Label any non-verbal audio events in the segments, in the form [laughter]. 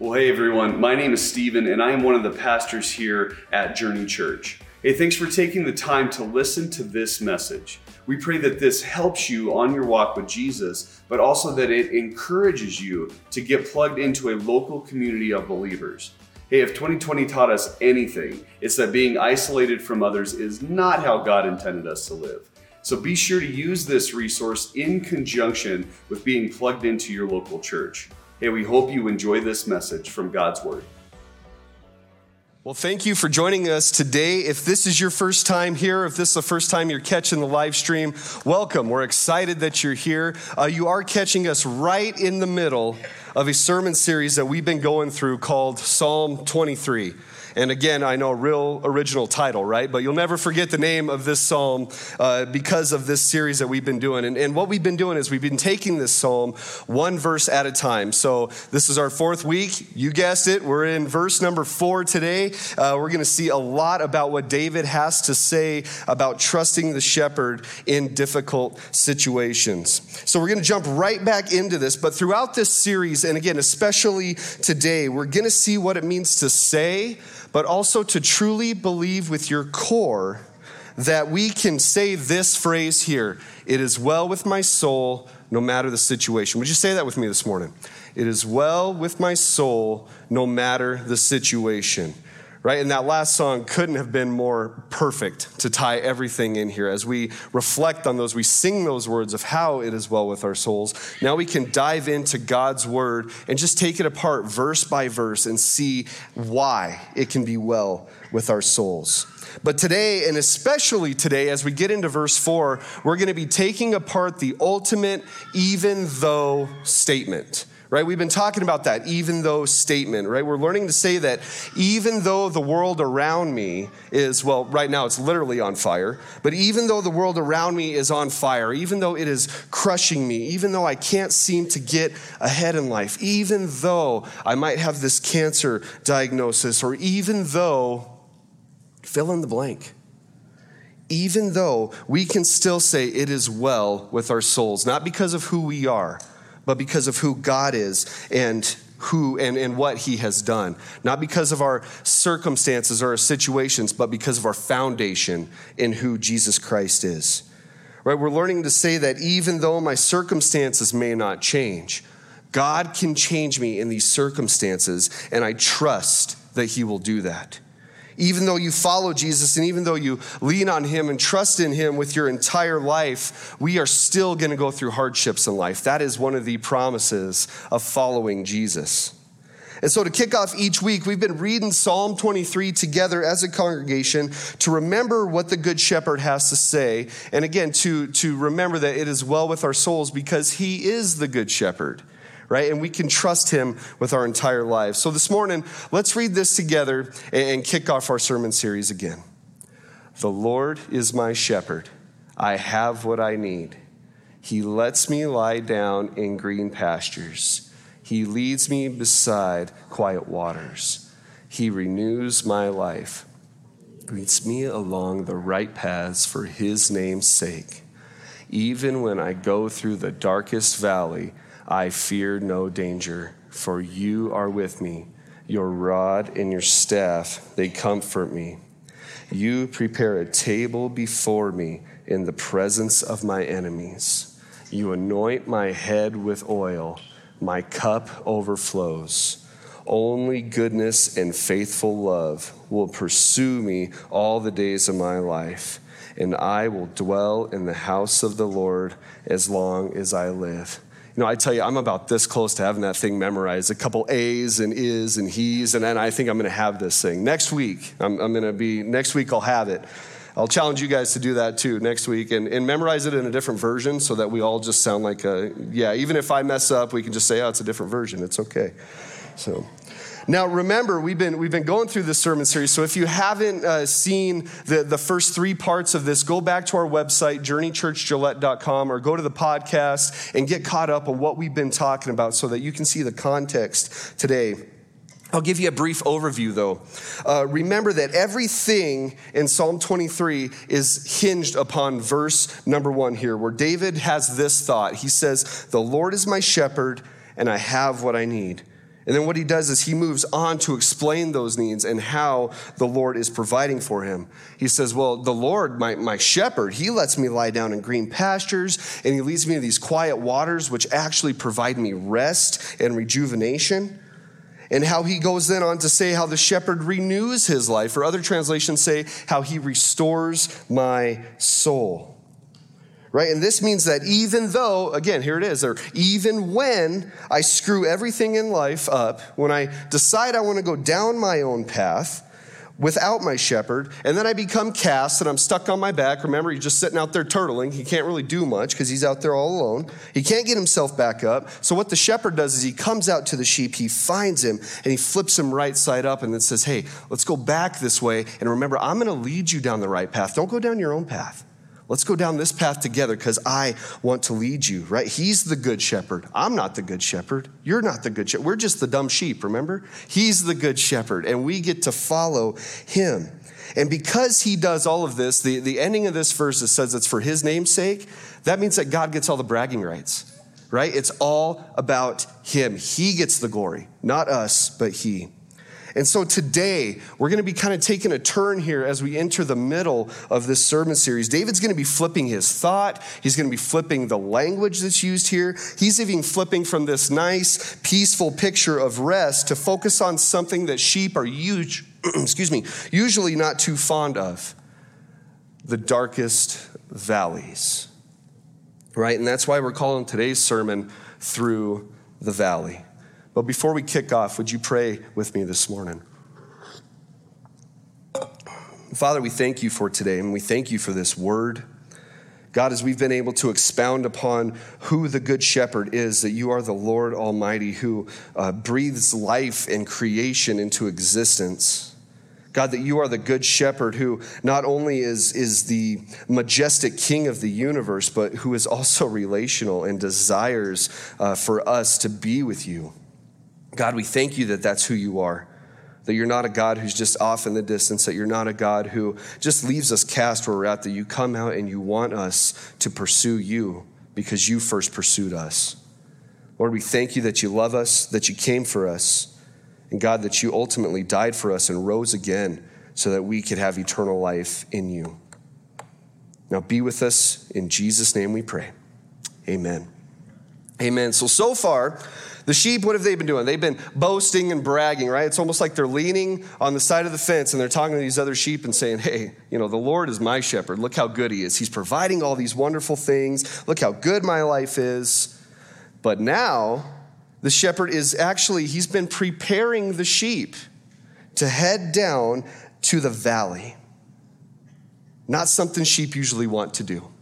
Well, hey everyone, my name is Stephen, and I am one of the pastors here at Journey Church. Hey, thanks for taking the time to listen to this message. We pray that this helps you on your walk with Jesus, but also that it encourages you to get plugged into a local community of believers. Hey, if 2020 taught us anything, it's that being isolated from others is not how God intended us to live. So be sure to use this resource in conjunction with being plugged into your local church. Hey, we hope you enjoy this message from God's Word. Well, thank you for joining us today. If this is your first time here, if this is the first time you're catching the live stream, welcome. We're excited that you're here. Uh, you are catching us right in the middle of a sermon series that we've been going through called Psalm 23. And again, I know a real original title, right? But you'll never forget the name of this psalm uh, because of this series that we've been doing. And, and what we've been doing is we've been taking this psalm one verse at a time. So this is our fourth week. You guessed it. We're in verse number four today. Uh, we're going to see a lot about what David has to say about trusting the shepherd in difficult situations. So we're going to jump right back into this. But throughout this series, and again, especially today, we're going to see what it means to say but also to truly believe with your core that we can say this phrase here it is well with my soul, no matter the situation. Would you say that with me this morning? It is well with my soul, no matter the situation right? And that last song couldn't have been more perfect to tie everything in here. As we reflect on those, we sing those words of how it is well with our souls. Now we can dive into God's word and just take it apart verse by verse and see why it can be well with our souls. But today, and especially today, as we get into verse four, we're going to be taking apart the ultimate even though statement right? We've been talking about that even though statement, right? We're learning to say that even though the world around me is, well, right now it's literally on fire, but even though the world around me is on fire, even though it is crushing me, even though I can't seem to get ahead in life, even though I might have this cancer diagnosis, or even though, fill in the blank even though we can still say it is well with our souls, not because of who we are, but because of who God is and who and, and what he has done. Not because of our circumstances or our situations, but because of our foundation in who Jesus Christ is. Right? We're learning to say that even though my circumstances may not change, God can change me in these circumstances, and I trust that he will do that even though you follow Jesus and even though you lean on Him and trust in Him with your entire life, we are still going to go through hardships in life. That is one of the promises of following Jesus. And so, to kick off each week, we've been reading Psalm 23 together as a congregation to remember what the Good Shepherd has to say. And again, to, to remember that it is well with our souls because he is the Good Shepherd right? And we can trust him with our entire lives. So this morning, let's read this together and kick off our sermon series again. The Lord is my shepherd. I have what I need. He lets me lie down in green pastures. He leads me beside quiet waters. He renews my life, leads me along the right paths for his name's sake. Even when I go through the darkest valley, I fear no danger, for you are with me. Your rod and your staff, they comfort me. You prepare a table before me in the presence of my enemies. You anoint my head with oil, my cup overflows. Only goodness and faithful love will pursue me all the days of my life, and I will dwell in the house of the Lord as long as I live. You know, I tell you, I'm about this close to having that thing memorized. A couple A's and is and he's, and then I think I'm going to have this thing. Next week, I'm, I'm going to be, next week I'll have it. I'll challenge you guys to do that too next week and, and memorize it in a different version so that we all just sound like a, yeah, even if I mess up, we can just say, oh, it's a different version. It's okay. So, now, remember, we've been, we've been going through this sermon series. So, if you haven't uh, seen the, the first three parts of this, go back to our website, journeychurchgillette.com, or go to the podcast and get caught up on what we've been talking about so that you can see the context today. I'll give you a brief overview though. Uh, remember that everything in Psalm 23 is hinged upon verse number one here, where David has this thought. He says, The Lord is my shepherd, and I have what I need. And then what he does is he moves on to explain those needs and how the Lord is providing for him. He says, Well, the Lord, my, my shepherd, he lets me lie down in green pastures and he leads me to these quiet waters, which actually provide me rest and rejuvenation. And how he goes then on to say how the shepherd renews his life, or other translations say how he restores my soul right? And this means that even though, again, here it is, or even when I screw everything in life up, when I decide I want to go down my own path without my shepherd, and then I become cast and I'm stuck on my back. Remember, he's just sitting out there turtling. He can't really do much because he's out there all alone. He can't get himself back up. So, what the shepherd does is he comes out to the sheep, he finds him, and he flips him right side up and then says, Hey, let's go back this way. And remember, I'm going to lead you down the right path. Don't go down your own path. Let's go down this path together because I want to lead you, right? He's the good shepherd. I'm not the good shepherd. You're not the good shepherd. We're just the dumb sheep, remember? He's the good shepherd, and we get to follow him. And because he does all of this, the, the ending of this verse says it's for his name's sake. That means that God gets all the bragging rights, right? It's all about him. He gets the glory, not us, but he. And so today, we're going to be kind of taking a turn here as we enter the middle of this sermon series. David's going to be flipping his thought. He's going to be flipping the language that's used here. He's even flipping from this nice, peaceful picture of rest to focus on something that sheep are huge, [clears throat] excuse me, usually not too fond of the darkest valleys. Right? And that's why we're calling today's sermon Through the Valley. But before we kick off, would you pray with me this morning? Father, we thank you for today and we thank you for this word. God, as we've been able to expound upon who the Good Shepherd is, that you are the Lord Almighty who uh, breathes life and creation into existence. God, that you are the Good Shepherd who not only is, is the majestic King of the universe, but who is also relational and desires uh, for us to be with you. God, we thank you that that's who you are. That you're not a God who's just off in the distance, that you're not a God who just leaves us cast where we're at, that you come out and you want us to pursue you because you first pursued us. Lord, we thank you that you love us, that you came for us, and God, that you ultimately died for us and rose again so that we could have eternal life in you. Now be with us. In Jesus' name we pray. Amen. Amen. So, so far, the sheep, what have they been doing? They've been boasting and bragging, right? It's almost like they're leaning on the side of the fence and they're talking to these other sheep and saying, Hey, you know, the Lord is my shepherd. Look how good he is. He's providing all these wonderful things. Look how good my life is. But now, the shepherd is actually, he's been preparing the sheep to head down to the valley. Not something sheep usually want to do.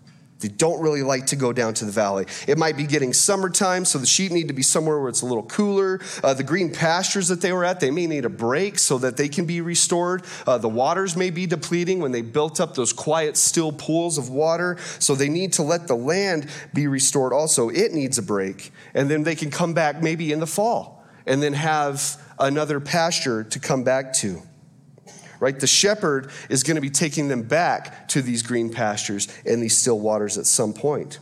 They don't really like to go down to the valley. It might be getting summertime, so the sheep need to be somewhere where it's a little cooler. Uh, the green pastures that they were at, they may need a break so that they can be restored. Uh, the waters may be depleting when they built up those quiet, still pools of water, so they need to let the land be restored also. It needs a break. And then they can come back maybe in the fall and then have another pasture to come back to right? The shepherd is going to be taking them back to these green pastures and these still waters at some point.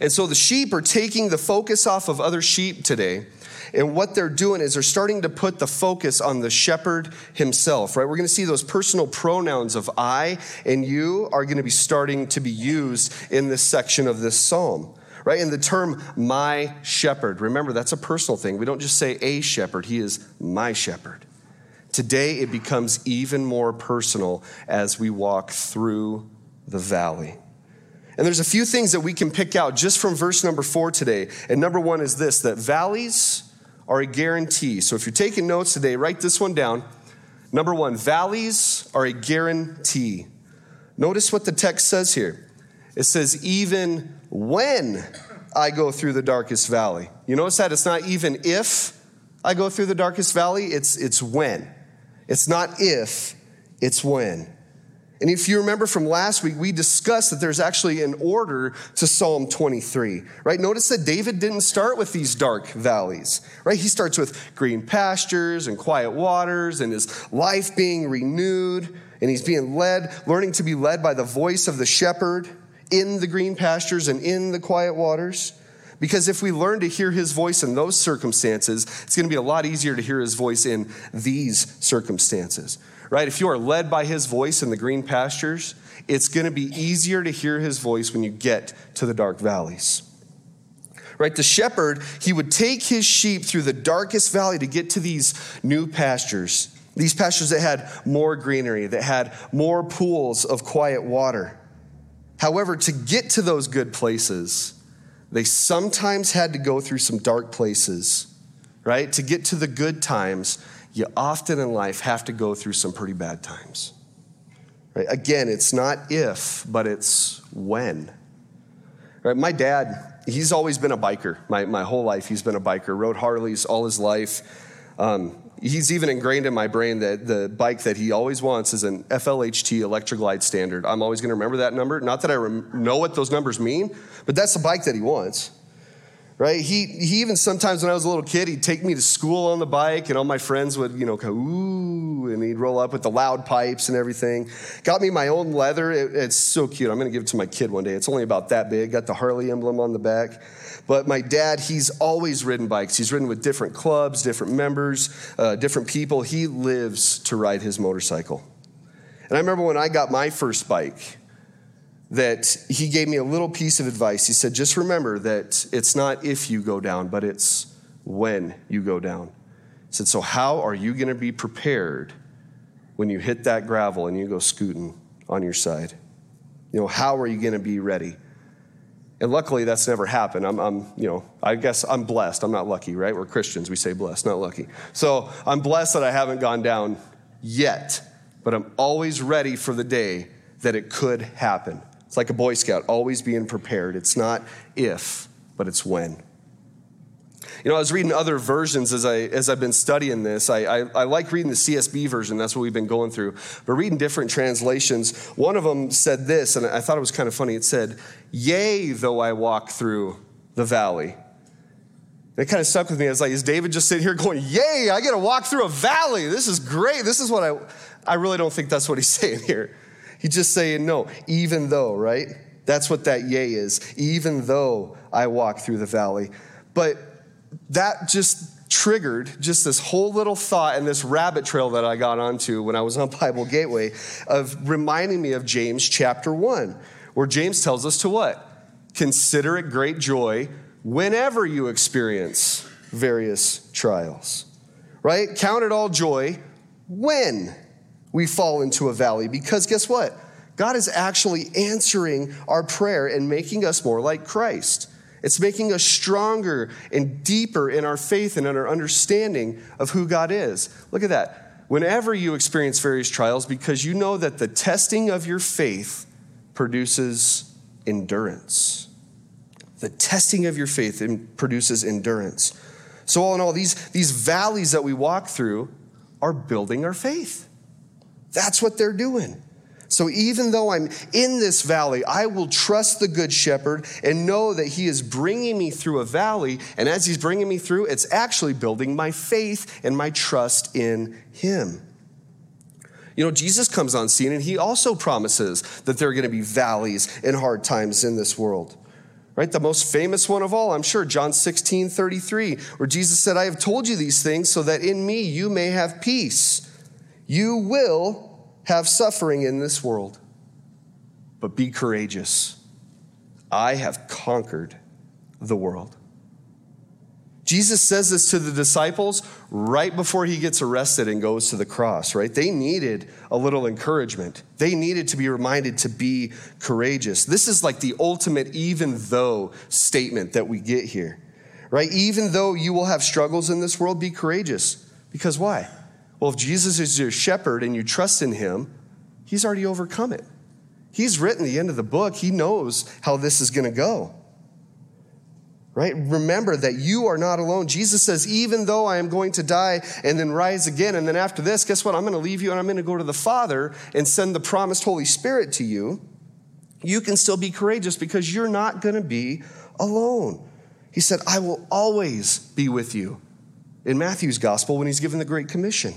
And so the sheep are taking the focus off of other sheep today. And what they're doing is they're starting to put the focus on the shepherd himself, right? We're going to see those personal pronouns of I and you are going to be starting to be used in this section of this psalm right? And the term my shepherd, remember, that's a personal thing. We don't just say a shepherd, he is my shepherd. Today, it becomes even more personal as we walk through the valley. And there's a few things that we can pick out just from verse number four today. And number one is this that valleys are a guarantee. So if you're taking notes today, write this one down. Number one, valleys are a guarantee. Notice what the text says here it says, even when I go through the darkest valley. You notice that it's not even if I go through the darkest valley, it's, it's when. It's not if, it's when. And if you remember from last week, we discussed that there's actually an order to Psalm 23, right? Notice that David didn't start with these dark valleys, right? He starts with green pastures and quiet waters and his life being renewed, and he's being led, learning to be led by the voice of the shepherd in the green pastures and in the quiet waters. Because if we learn to hear his voice in those circumstances, it's going to be a lot easier to hear his voice in these circumstances, right? If you are led by his voice in the green pastures, it's going to be easier to hear his voice when you get to the dark valleys. Right? The shepherd, he would take his sheep through the darkest valley to get to these new pastures. These pastures that had more greenery, that had more pools of quiet water. However, to get to those good places, they sometimes had to go through some dark places, right? To get to the good times, you often in life have to go through some pretty bad times. Right? Again, it's not if, but it's when. Right? My dad, he's always been a biker. My, my whole life, he's been a biker. Rode Harleys all his life. Um, he's even ingrained in my brain that the bike that he always wants is an FLHT Electra Glide Standard. I'm always going to remember that number. Not that I rem- know what those numbers mean, but that's the bike that he wants right? He, he even sometimes when I was a little kid, he'd take me to school on the bike, and all my friends would, you know, go, ooh, and he'd roll up with the loud pipes and everything. Got me my own leather. It, it's so cute. I'm going to give it to my kid one day. It's only about that big. Got the Harley emblem on the back. But my dad, he's always ridden bikes. He's ridden with different clubs, different members, uh, different people. He lives to ride his motorcycle. And I remember when I got my first bike, that he gave me a little piece of advice. He said, just remember that it's not if you go down, but it's when you go down. He said, so how are you going to be prepared when you hit that gravel and you go scooting on your side? You know, how are you going to be ready? And luckily, that's never happened. I'm, I'm, you know, I guess I'm blessed. I'm not lucky, right? We're Christians. We say blessed, not lucky. So I'm blessed that I haven't gone down yet, but I'm always ready for the day that it could happen. It's like a Boy Scout, always being prepared. It's not if, but it's when. You know, I was reading other versions as, I, as I've been studying this. I, I, I, like reading the CSB version, that's what we've been going through. But reading different translations, one of them said this, and I thought it was kind of funny. It said, Yea, though I walk through the valley. It kind of stuck with me. I was like, is David just sitting here going, Yay, I get to walk through a valley. This is great. This is what I, I really don't think that's what he's [laughs] saying here. He's just saying, no, even though, right? That's what that yea is. Even though I walk through the valley. But that just triggered just this whole little thought and this rabbit trail that I got onto when I was on Bible Gateway of reminding me of James chapter 1, where James tells us to what? Consider it great joy whenever you experience various trials. Right? Count it all joy when we fall into a valley because guess what? God is actually answering our prayer and making us more like Christ. It's making us stronger and deeper in our faith and in our understanding of who God is. Look at that. Whenever you experience various trials, because you know that the testing of your faith produces endurance. The testing of your faith produces endurance. So, all in all, these, these valleys that we walk through are building our faith. That's what they're doing. So even though I'm in this valley, I will trust the good shepherd and know that he is bringing me through a valley. And as he's bringing me through, it's actually building my faith and my trust in him. You know, Jesus comes on scene and he also promises that there are going to be valleys and hard times in this world. Right? The most famous one of all, I'm sure, John 16, 33, where Jesus said, I have told you these things so that in me you may have peace. You will have suffering in this world, but be courageous. I have conquered the world. Jesus says this to the disciples right before he gets arrested and goes to the cross, right? They needed a little encouragement. They needed to be reminded to be courageous. This is like the ultimate even though statement that we get here, right? Even though you will have struggles in this world, be courageous. Because why? Well, if Jesus is your shepherd and you trust in him, he's already overcome it. He's written the end of the book. He knows how this is going to go. Right? Remember that you are not alone. Jesus says, even though I am going to die and then rise again, and then after this, guess what? I'm going to leave you and I'm going to go to the Father and send the promised Holy Spirit to you. You can still be courageous because you're not going to be alone. He said, I will always be with you in Matthew's gospel when he's given the Great Commission.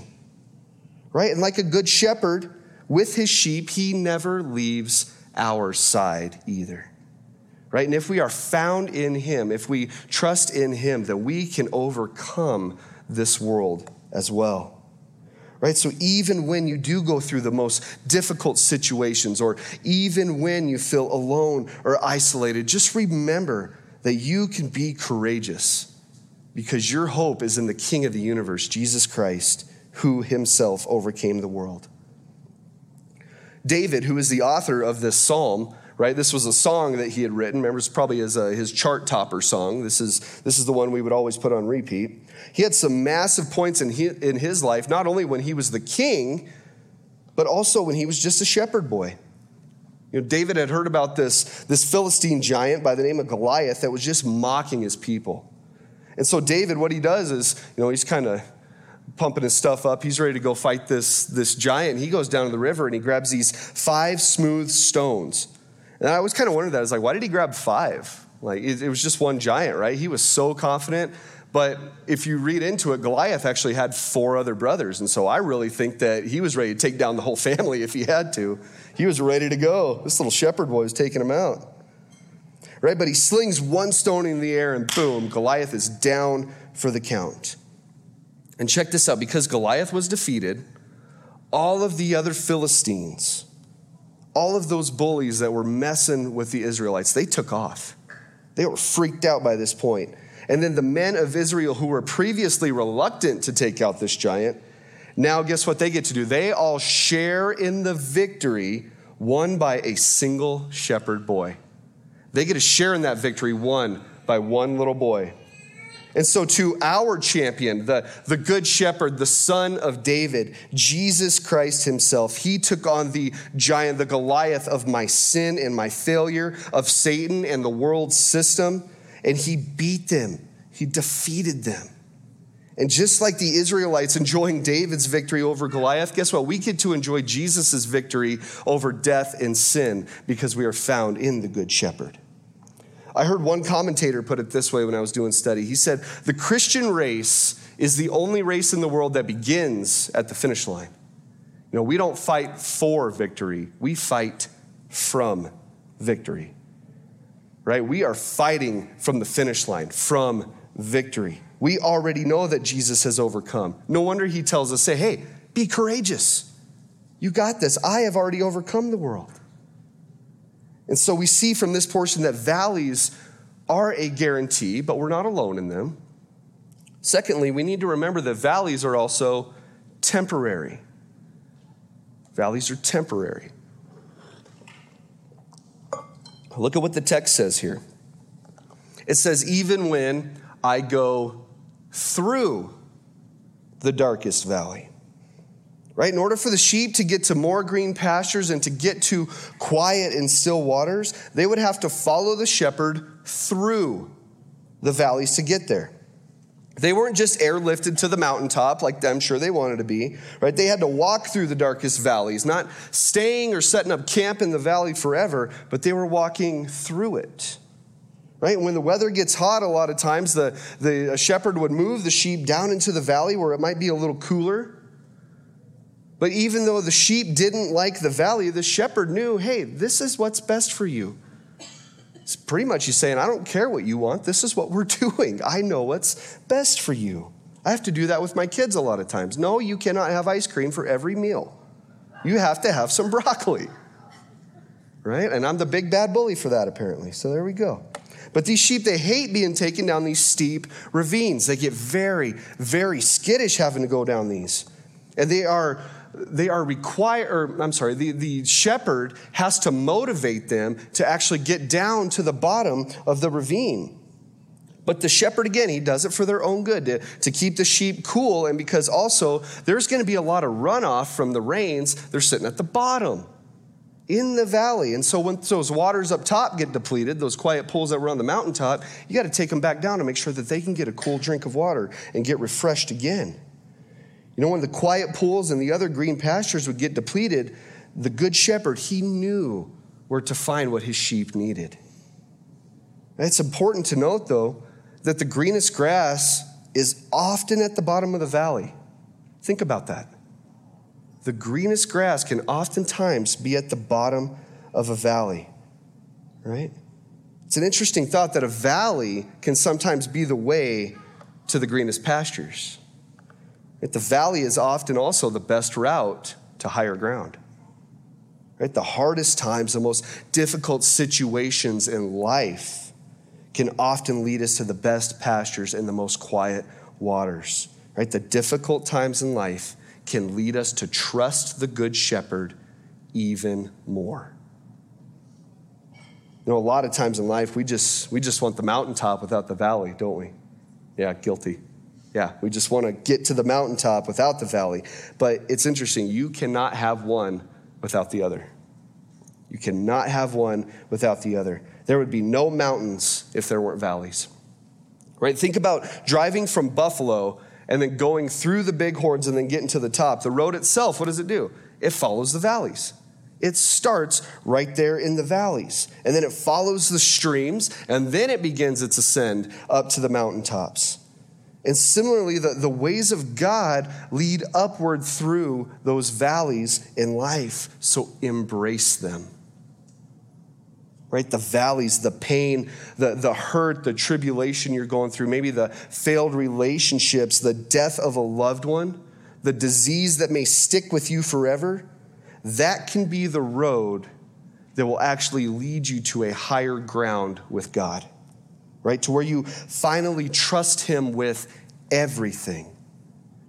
Right? And like a good shepherd with his sheep, he never leaves our side either. right? And if we are found in Him, if we trust in Him, then we can overcome this world as well. Right? So even when you do go through the most difficult situations, or even when you feel alone or isolated, just remember that you can be courageous because your hope is in the King of the universe, Jesus Christ, who himself overcame the world. David, who is the author of this psalm, right? This was a song that he had written. Remember, it's probably his, uh, his chart topper song. This is, this is the one we would always put on repeat. He had some massive points in his, in his life, not only when he was the king, but also when he was just a shepherd boy. You know, David had heard about this, this Philistine giant by the name of Goliath that was just mocking his people. And so David, what he does is, you know, he's kind of pumping his stuff up. He's ready to go fight this, this giant. He goes down to the river and he grabs these five smooth stones. And I always kind of wondered that. I was like, why did he grab five? Like, it, it was just one giant, right? He was so confident. But if you read into it, Goliath actually had four other brothers. And so I really think that he was ready to take down the whole [laughs] family if he had to. He was ready to go. This little shepherd boy was taking him out. Right? But he slings one stone in the air and boom, Goliath is down for the count. And check this out because Goliath was defeated, all of the other Philistines, all of those bullies that were messing with the Israelites, they took off. They were freaked out by this point. And then the men of Israel who were previously reluctant to take out this giant, now guess what they get to do? They all share in the victory won by a single shepherd boy. They get to share in that victory won by one little boy. And so, to our champion, the, the good shepherd, the son of David, Jesus Christ himself, he took on the giant, the Goliath of my sin and my failure, of Satan and the world system, and he beat them. He defeated them. And just like the Israelites enjoying David's victory over Goliath, guess what? We get to enjoy Jesus' victory over death and sin because we are found in the Good Shepherd. I heard one commentator put it this way when I was doing study. He said, The Christian race is the only race in the world that begins at the finish line. You know, we don't fight for victory, we fight from victory. Right? We are fighting from the finish line, from victory. We already know that Jesus has overcome. No wonder he tells us, say, hey, be courageous. You got this. I have already overcome the world. And so we see from this portion that valleys are a guarantee, but we're not alone in them. Secondly, we need to remember that valleys are also temporary. Valleys are temporary. Look at what the text says here. It says, even when I go through the darkest valley right? In order for the sheep to get to more green pastures and to get to quiet and still waters, they would have to follow the shepherd through the valleys to get there. They weren't just airlifted to the mountaintop like I'm sure they wanted to be, right? They had to walk through the darkest valleys, not staying or setting up camp in the valley forever, but they were walking through it. Right? When the weather gets hot, a lot of times the, the shepherd would move the sheep down into the valley where it might be a little cooler but even though the sheep didn't like the valley, the shepherd knew, hey, this is what's best for you. It's pretty much he's saying, I don't care what you want. This is what we're [laughs] doing. I know what's best for you. I have to do that with my kids a lot of times. No, you cannot have ice cream for every meal. You have to have some [laughs] broccoli. Right? And I'm the big bad bully for that, apparently. So there we go. But these sheep, they hate being taken down these steep ravines. They get very, very skittish having to go down these. And they are they are required, I'm sorry, the, the shepherd has to motivate them to actually get down to the bottom of the ravine. But the shepherd, again, he does it for their own good, to, to keep the sheep cool, and because also there's going to be a lot of runoff from the rains, they're sitting at the bottom in the valley. And so when those waters up top get depleted, those quiet pools that were on the mountaintop, you got to take them back down to make sure that they can get a cool drink of water and get refreshed again. You know, when the quiet pools and the other green pastures would get depleted, the good shepherd, he knew where to find what his sheep needed. it's important to note, though, that the greenest grass is often at the bottom of the valley. Think about that. The greenest grass can oftentimes be at the bottom of a valley, right? It's an interesting thought that a valley can sometimes be the way to the greenest pastures. Right? The valley is often also the best route to higher ground. Right? The hardest times, the most difficult situations in life can often lead us to the best pastures and the most quiet waters. Right? The difficult times in life can lead us to trust the good shepherd even more. You know, a lot of times in life we just we just want the mountaintop without the valley, don't we? Yeah, guilty. Yeah, we just want to get to the mountaintop without the valley. But it's interesting, you cannot have one without the other. You cannot have one without the other. There would be no mountains if there weren't valleys. Right? Think about driving from Buffalo and then going through the bighorns and then getting to the top. The road itself, what does it do? It follows the valleys. It starts right there in the valleys. And then it follows the streams, and then it begins its ascend up to the mountaintops. And similarly, the, the ways of God lead upward through those valleys in life. So embrace them. Right? The valleys, the pain, the, the hurt, the tribulation you're going through, maybe the failed relationships, the death of a loved one, the disease that may stick with you forever that can be the road that will actually lead you to a higher ground with God, right? To where you finally trust Him with everything,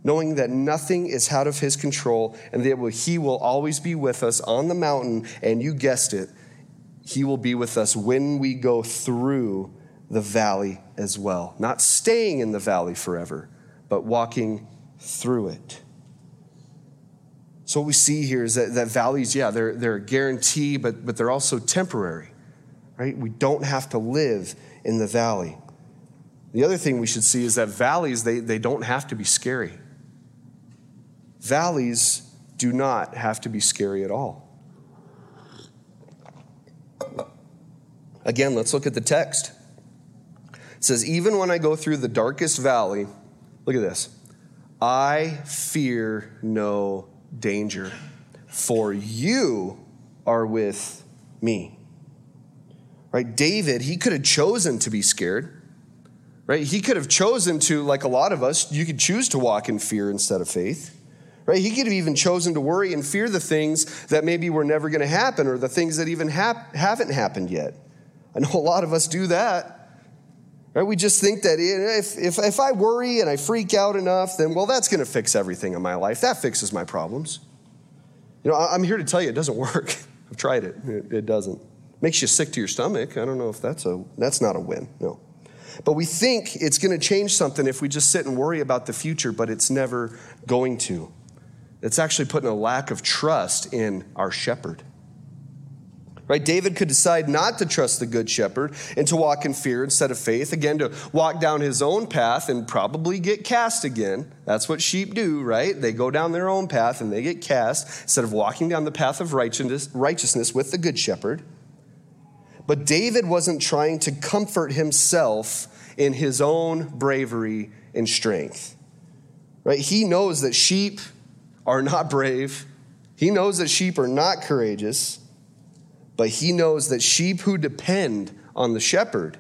knowing that nothing is out of His control and that He will always be with us on the mountain. And you guessed it, He will be with us when we go through the valley as well. Not staying in the valley forever, but walking through it. So what we see here is that, that valleys, yeah, they're, they're a guarantee, but, but they're also temporary, right? We don't have to live in the valley. The other thing we should see is that valleys, they, they don't have to be scary. Valleys do not have to be scary at all. Again, let's look at the text. It says, Even when I go through the darkest valley, look at this, I fear no danger, for you are with me. Right? David, he could have chosen to be scared. Right? He could have chosen to, like a lot of us, you could choose to walk in fear instead of faith. Right? He could have even chosen to worry and fear the things that maybe were never going to happen or the things that even hap- haven't happened yet. I know a lot of us do that. Right? We just think that if, if, if I worry and I freak out enough, then, well, that's going to fix everything in my life. That fixes my problems. You know, I'm here to tell you it doesn't [laughs] work. I've tried it. It, it doesn't. Makes you sick to your stomach. I don't know if that's a, that's not a win. No. But we think it's going to change something if we just sit and worry about the future, but it's never going to. It's actually putting a lack of trust in our shepherd. Right? David could decide not to trust the good shepherd and to walk in fear instead of faith, again, to walk down his own path and probably get cast again. That's what sheep do, right? They go down their own path and they get cast instead of walking down the path of righteousness, righteousness with the good shepherd. But David wasn't trying to comfort himself in his own bravery and strength. Right? He knows that sheep are not brave. He knows that sheep are not courageous but he knows that sheep who depend on the shepherd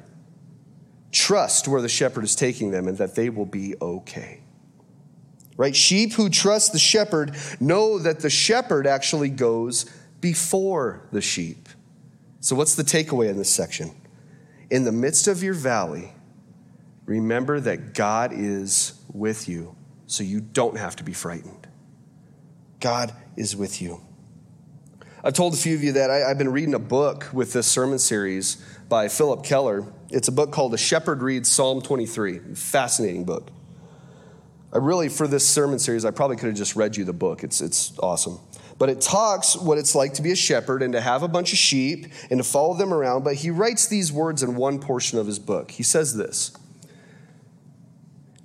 trust where the shepherd is taking them and that they will be okay. Right? Sheep who trust the shepherd know that the shepherd actually goes before the sheep. So, what's the takeaway in this section? In the midst of your valley, remember that God is with you, so you don't have to be frightened. God is with you. I've told a few of you that I, have been reading a book with this sermon series by Phillip Keller. It's a book called A Shepherd Reads Psalm 23. Fascinating book. I really, for this sermon series, I probably could have just read you the book. It's, it's awesome. But it talks what it's like to be a shepherd and to have a bunch of sheep and to follow them around. But he writes these words in one portion of his book. He says this.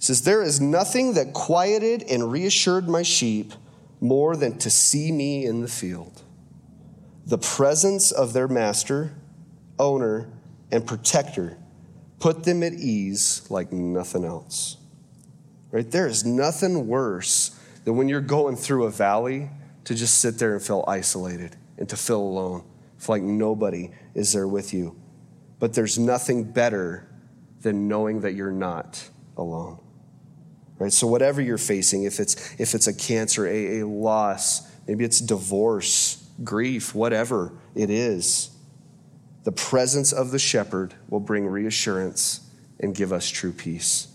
Says, There is nothing that quieted and reassured my sheep more than to see me in the field the presence of their master, owner, and protector put them at ease like nothing else. Right? There is nothing worse than when you're going through a valley to just sit there and feel isolated and to feel alone, feel like nobody is there with you. but there's nothing better than knowing that you're not alone. Right? So whatever you're facing, if it's if it's a cancer, a, a loss, maybe it's divorce, grief, whatever it is, the presence of the shepherd will bring reassurance and give us true peace.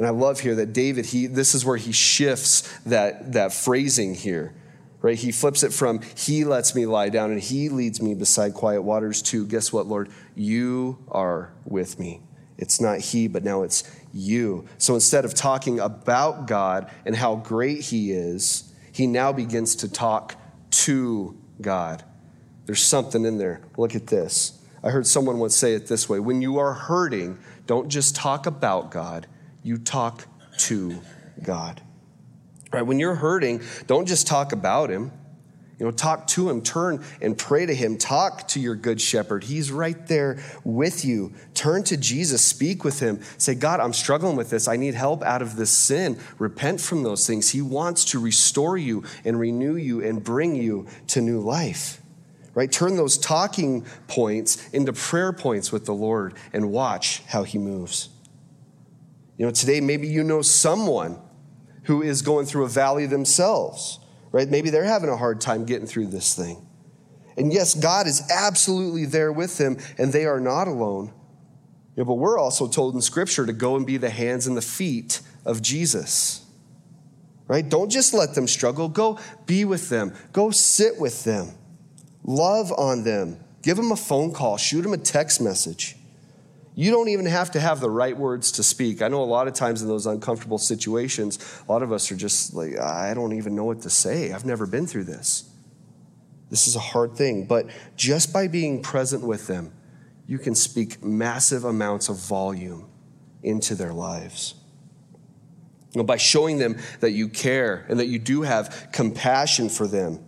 And I love here that David, he, this is where he shifts that, that phrasing here, right? He flips it from, He lets me lie down and He leads me beside quiet waters, to, guess what, Lord? You are with me. It's not He, but now it's you. So instead of talking about God and how great He is, he now begins to talk to God. There's something in there. Look at this. I heard someone once say it this way when you are hurting, don't just talk about God, you talk to God. Right? When you're hurting, don't just talk about him. You know, talk to him, turn and pray to him, talk to your good shepherd. He's right there with you. Turn to Jesus, speak with him. Say, God, I'm struggling with this. I need help out of this sin. Repent from those things. He wants to restore you and renew you and bring you to new life. Right? Turn those talking points into prayer points with the Lord and watch how he moves. You know, today maybe you know someone who is going through a valley themselves, right? Maybe they're having a hard time getting through this thing. And yes, God is absolutely there with them, and they are not alone. You know, but we're also told in Scripture to go and be the hands and the feet of Jesus. Right? Don't just let them struggle. Go be with them. Go sit with them. Love on them. Give them a phone call. Shoot them a text message. You don't even have to have the right words to speak. I know a lot of times in those uncomfortable situations, a lot of us are just like, I don't even know what to say. I've never been through this. This is a hard thing. But just by being present with them, you can speak massive amounts of volume into their lives. Know, by showing them that you care and that you do have compassion for them,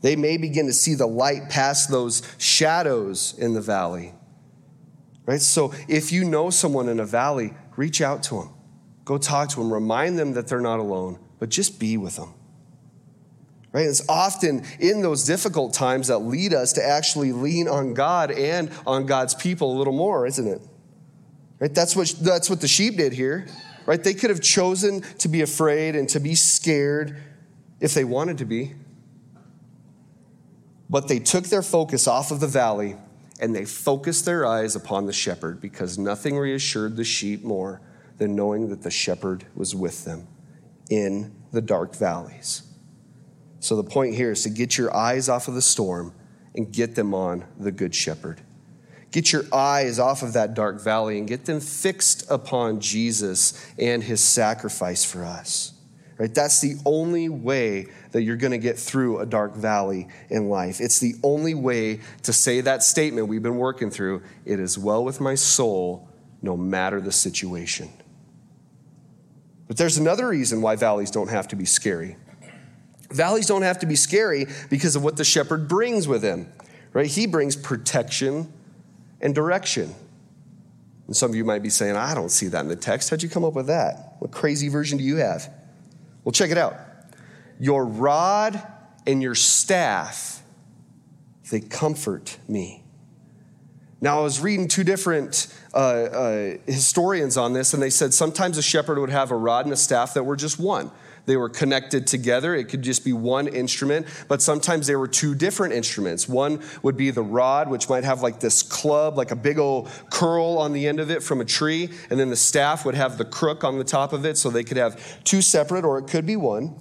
they may begin to see the light past those shadows in the valley Right? So if you know someone in a valley, reach out to them. Go talk to them. Remind them that they're not alone, but just be with them. Right? It's often in those difficult times that lead us to actually lean on God and on God's people a little more, isn't it? Right? That's what, that's what the sheep did here. Right? They could have chosen to be afraid and to be scared if they wanted to be. But they took their focus off of the valley and they focused their eyes upon the shepherd because nothing reassured the sheep more than knowing that the shepherd was with them in the dark valleys. So the point here is to get your eyes off of the storm and get them on the good shepherd. Get your eyes off of that dark valley and get them fixed upon Jesus and his sacrifice for us. Right? That's the only way that you're going to get through a dark valley in life. It's the only way to say that statement we've been working through it is well with my soul, no matter the situation. But there's another reason why valleys don't have to be scary. Valleys don't have to be scary because of what the shepherd brings with him, right? He brings protection and direction. And some of you might be saying, I don't see that in the text. How'd you come up with that? What crazy version do you have? Well, check it out. Your rod and your staff, they comfort me. Now, I was reading two different uh, uh, historians on this, and they said sometimes a shepherd would have a rod and a staff that were just one. They were connected together. It could just be one instrument, but sometimes they were two different instruments. One would be the rod, which might have like this club, like a big old curl on the end of it from a tree, and then the staff would have the crook on the top of it, so they could have two separate, or it could be one.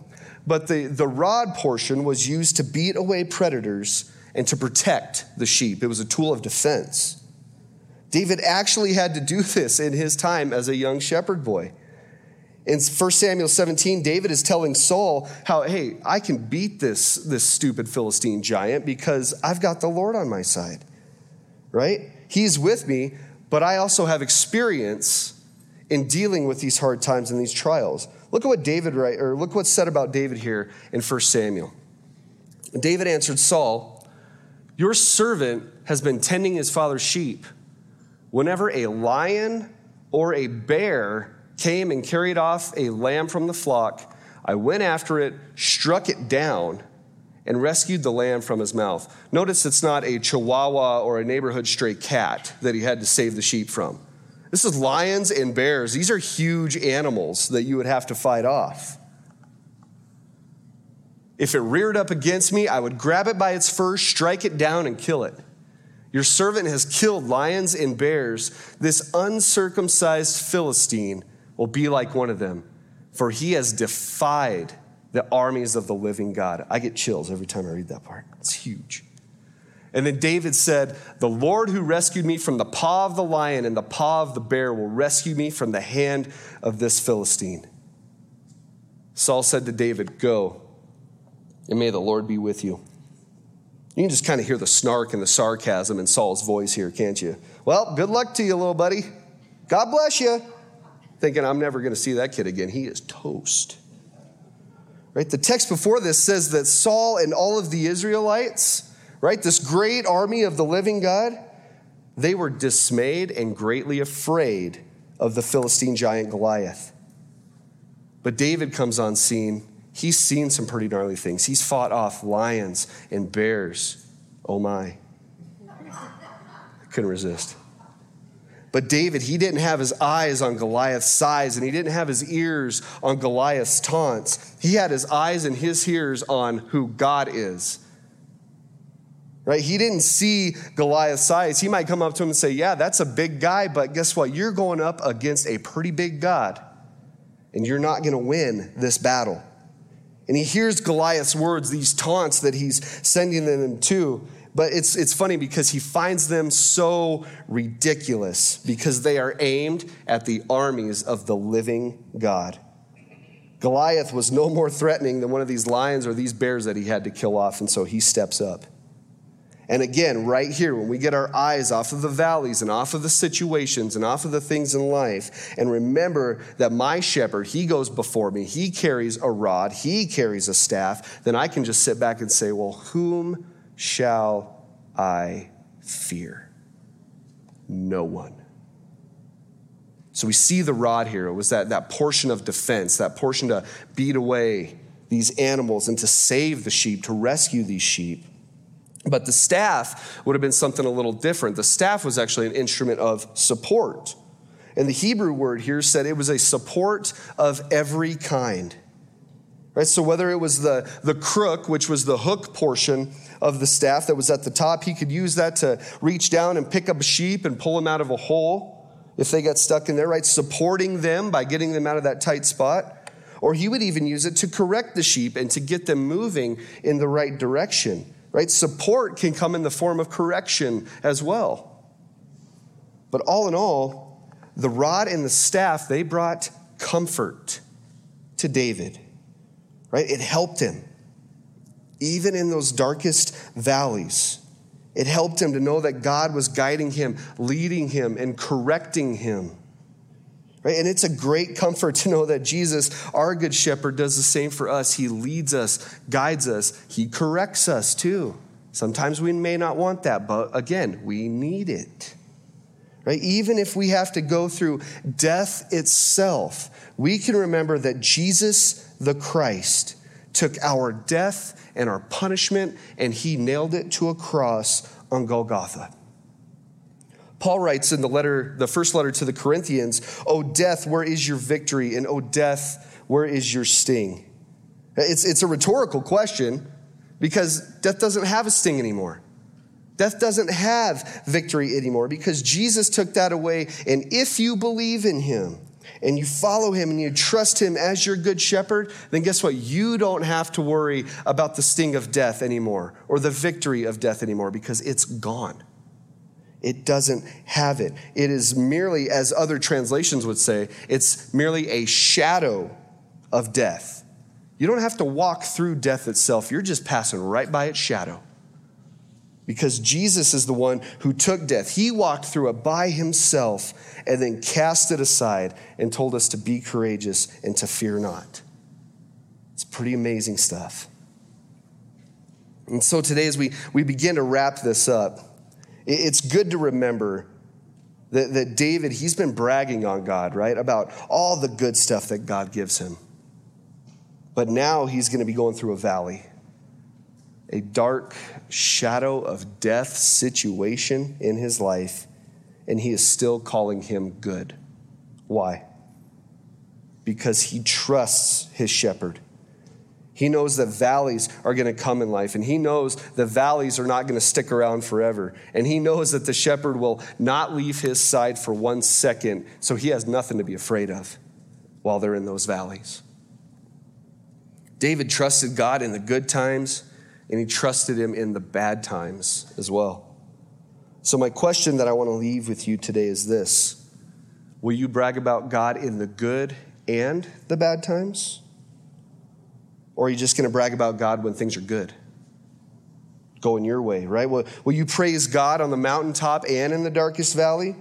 But the, the rod portion was used to beat away predators and to protect the sheep. It was a tool of defense. David actually had to do [laughs] this in his time as a young shepherd boy. In 1 Samuel 17, David is telling Saul how, hey, I can beat this, this stupid Philistine giant because I've got the Lord on my side, right? He's with me, but I also have experience in dealing with these hard times and these trials. Look at what David write, or look what's said about David here in 1 Samuel. David answered Saul, Your servant has been tending his father's sheep. Whenever a lion or a bear came and carried off a lamb from the flock. I went after it, struck it down, and rescued the lamb from his mouth. Notice it's not a chihuahua or a neighborhood stray cat that he had to save the sheep from. This is lions and bears. These are huge animals that you would have to fight off. If it reared up against me, I would grab it by its fur, strike it down, and kill it. Your servant has killed lions and bears. This uncircumcised Philistine will be like one of them, for he has defied the armies of the living God. I get chills every time I read that part. It's huge. And then David said, The Lord who rescued me from the paw of the lion and the paw of the bear will rescue me from the hand of this Philistine. Saul said to David, Go, and may the Lord be with you. You can just kind of hear the snark and the sarcasm in Saul's voice here, can't you? Well, good luck to you, little buddy. God bless you. Thinking, I'm never going to see that kid again. He is toast. Right? The text before this says that Saul and all of the Israelites, right, this great army of the living God, they were dismayed and greatly afraid of the Philistine giant Goliath. But David comes on scene. He's seen some pretty gnarly things. He's fought off lions and bears. Oh my. I couldn't resist. But David, he didn't have his eyes on Goliath's size and he didn't have his ears on Goliath's taunts. He had his eyes and his ears on who God is. Right? He didn't see Goliath's size. He might come up to him and say, Yeah, that's a big guy, but guess what? You're going up against a pretty big God, and you're not going to win this battle. And he hears Goliath's words, these taunts that he's sending them to, but it's, it's funny because he finds them so ridiculous because they are aimed at the armies of the living God. Goliath was no more threatening than one of these lions or these bears that he had to kill off, and so he steps up. And again, right here, when we get our eyes off of the valleys and off of the situations and off of the things in life, and remember that my shepherd, he goes before me, he carries a rod, he carries a staff, then I can just sit back and say, Well, whom shall I fear? No one. So we see the rod here. It was that, that portion of defense, that portion to beat away these animals and to save the sheep, to rescue these sheep. But the staff would have been something a little different. The staff was actually an instrument of support. And the Hebrew word here said it was a support of every kind. Right? So whether it was the, the crook, which was the hook portion of the staff that was at the top, he could use that to reach down and pick up a sheep and pull them out of a hole if they got stuck in there, right? Supporting them by getting them out of that tight spot. Or he would even use it to correct the sheep and to get them moving in the right direction, right? Support can come in the form of correction as well. But all in all, the rod and the staff, they brought comfort to David, right? It helped him even in those darkest valleys. It helped him to know that God was guiding him, leading him, and correcting him. Right? And it's a great comfort to know that Jesus, our good shepherd, does the same for us. He leads us, guides us, he corrects us too. Sometimes we may not want that, but again, we need it. Right? Even if we have to go through death itself, we can remember that Jesus the Christ took our death and our punishment and he nailed it to a cross on Golgotha. Paul writes in the letter, the first letter to the Corinthians, "O death, where is your victory? And O death, where is your sting?" It's, it's a rhetorical question because death doesn't have a sting anymore. Death doesn't have victory anymore because Jesus took that away. And if you believe in him, and you follow him and you trust him as your good shepherd, then guess what? You don't have to worry about the sting of death anymore or the victory of death anymore because it's gone. It doesn't have it. It is merely, as other translations would say, it's merely a shadow of death. You don't have to walk through death itself, you're just passing right by its shadow because Jesus is the one who took death. He walked through it by himself and then cast it aside and told us to be courageous and to fear not. It's pretty amazing stuff. And so today, as we, we begin to wrap this up, it's good to remember that, that David, he's been bragging on God, right? About all the good stuff that God gives him. But now he's going to be going through a valley. a dark shadow of death situation in his life, and he is still calling him good. Why? Because he trusts his shepherd. He knows that valleys are going to come in life, and he knows the valleys are not going to stick around forever. And he knows that the shepherd will not leave his side for one second, so he has nothing to be afraid of while they're in those valleys. David trusted God in the good times, and he trusted him in the bad times as well. So, my question that I want to leave with you today is this Will you brag about God in the good and the bad times? Or are you just going to brag about God when things are good? Going your way, right? Will, will you praise God on the mountaintop and in the darkest valley?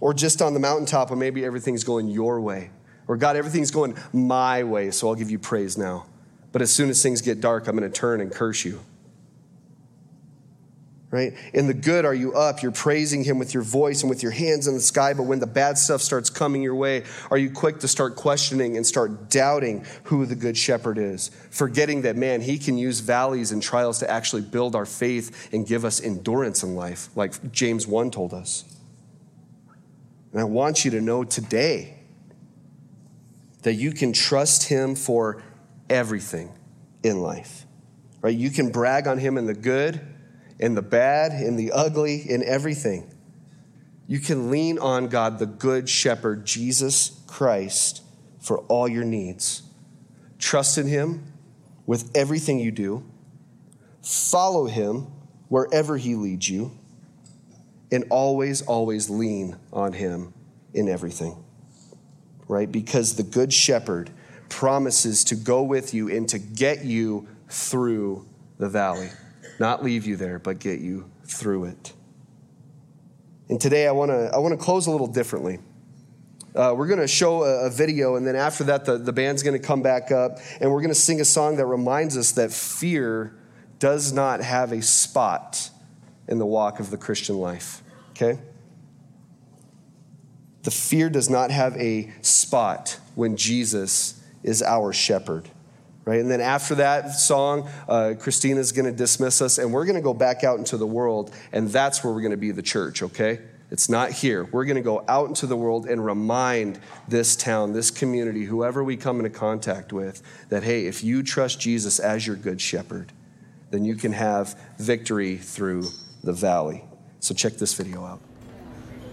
Or just on the mountaintop when maybe everything's going your way? Or God, everything's going my way, so I'll give you praise now. But as soon as things get dark, I'm going to turn and curse you right? In the good, are you up? You're praising Him with your voice and with your hands in the sky. But when the bad stuff starts coming your way, are you quick to start questioning and start doubting who the Good Shepherd is? Forgetting that, man, He can use valleys and trials to actually build our faith and give us endurance in life, like James 1 told us. And I want you to know today that you can trust Him for everything in life, right? You can brag on Him in the good in the bad, in the ugly, in everything. You can lean on God, the Good Shepherd, Jesus Christ, for all your needs. Trust in Him with everything you do, follow Him wherever He leads you, and always, always lean on Him in everything. Right? Because the Good Shepherd promises to go with you and to get you through the valley. Not leave you there, but get you through it. And today I want to I want to close a little differently. Uh, we're going to show a, a, video, and then after that, the, the band's going to come back up, and we're going to sing a song that reminds us that fear does not have a spot in the walk of the Christian life. Okay? The fear does not have a spot when Jesus is our shepherd right? And then after that song, uh, Christina's going to dismiss us, and we're going to go back out into the world, and that's where we're going to be the church, okay? It's not here. We're going to go out into the world and remind this town, this community, whoever we come into contact with, that hey, if you trust Jesus as your good shepherd, then you can have victory through the valley. So check this video out.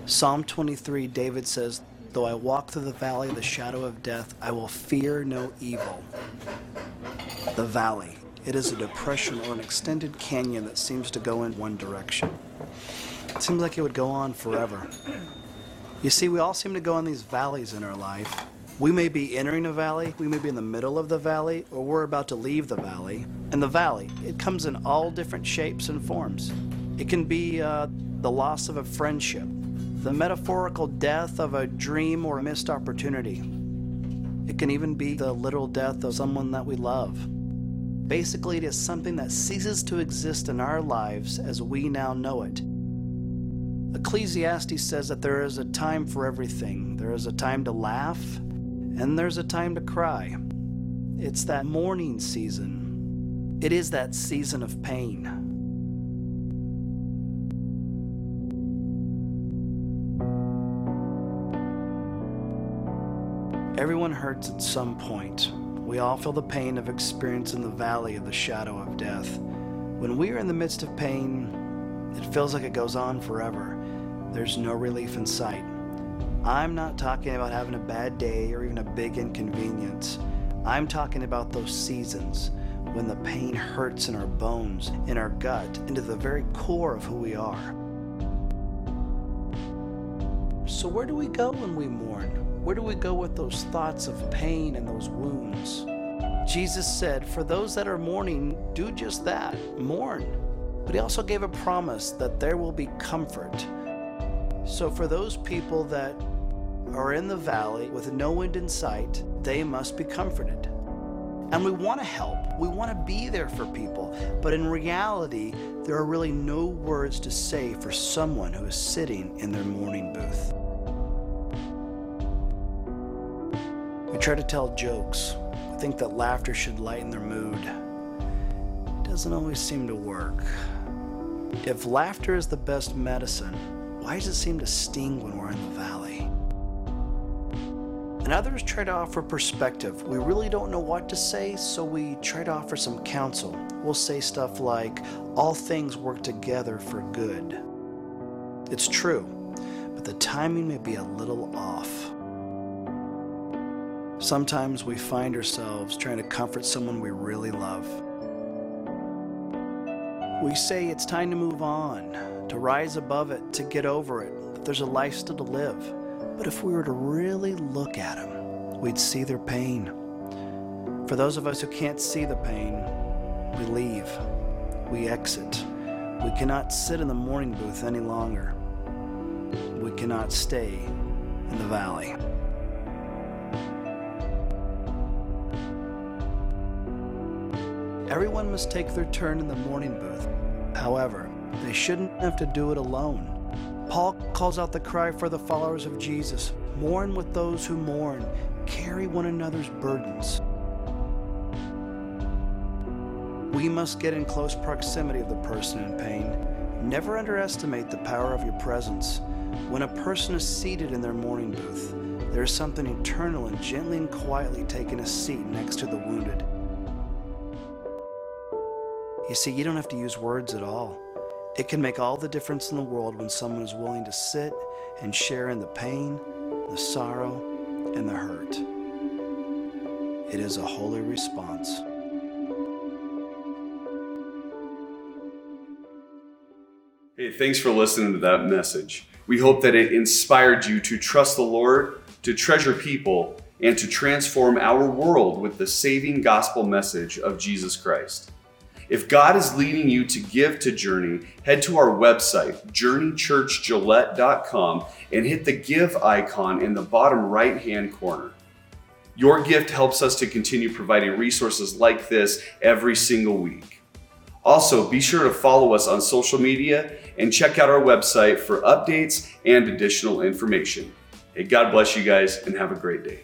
Psalm 23, David says, Though I walk through the valley of the shadow of death, I will fear no evil. The valley. It is a depression or an extended canyon that seems to go in one direction. It seems like it would go on forever. You see, we all seem to go in these valleys in our life. We may be entering a valley, we may be in the middle of the valley, or we're about to leave the valley. And the valley, it comes in all different shapes and forms. It can be uh, the loss of a friendship, the metaphorical death of a dream or a missed opportunity. It can even be the literal death of someone that we love. Basically, it is something that ceases to exist in our lives as we now know it. Ecclesiastes says that there is a time for everything. There is a time to laugh, and there's a time to cry. It's that mourning season. It is that season of pain. Everyone hurts at some point. We all feel the pain of experiencing the valley of the shadow of death. When we are in the midst of pain, it feels like it goes on forever. There's no relief in sight. I'm not talking about having a bad day or even a big inconvenience. I'm talking about those seasons when the pain hurts in our bones, in our gut, into the very core of who we are. So, where do we go when we mourn? Where do we go with those thoughts of pain and those wounds? Jesus said, For those that are mourning, do just that mourn. But he also gave a promise that there will be comfort. So, for those people that are in the valley with no end in sight, they must be comforted. And we want to help. We want to be there for people. But in reality, there are really no words to say for someone who is sitting in their mourning booth. Try to tell jokes. We think that laughter should lighten their mood. It doesn't always seem to work. If laughter is the best medicine, why does it seem to sting when we're in the valley? And others try to offer perspective. We really don't know what to say, so we try to offer some counsel. We'll say stuff like, All things work together for good. It's true, but the timing may be a little off. Sometimes we find ourselves trying to comfort someone we really love. We say it's time to move on, to rise above it, to get over it, that there's a life still to live. But if we were to really look at them, we'd see their pain. For those of us who can't see the pain, we leave, we exit. We cannot sit in the mourning booth any longer. We cannot stay in the valley. Everyone must take their turn in the mourning booth. However, they shouldn't have to do it alone. Paul calls out the cry for the followers of Jesus mourn with those who mourn, carry one another's burdens. We must get in close proximity of the person in pain. Never underestimate the power of your presence. When a person is seated in their mourning booth, there is something eternal and gently and quietly taking a seat next to the wounded. You see, you don't have to use words at all. It can make all the difference in the world when someone is willing to sit and share in the pain, the sorrow, and the hurt. It is a holy response. Hey, thanks for listening to that message. We hope that it inspired you to trust the Lord, to treasure people, and to transform our world with the saving gospel message of Jesus Christ. If God is leading you to give to Journey, head to our website, journeychurchgillette.com, and hit the give icon in the bottom right hand corner. Your gift helps us to continue providing resources like this every single week. Also, be sure to follow us on social media and check out our website for updates and additional information. Hey, God bless you guys and have a great day.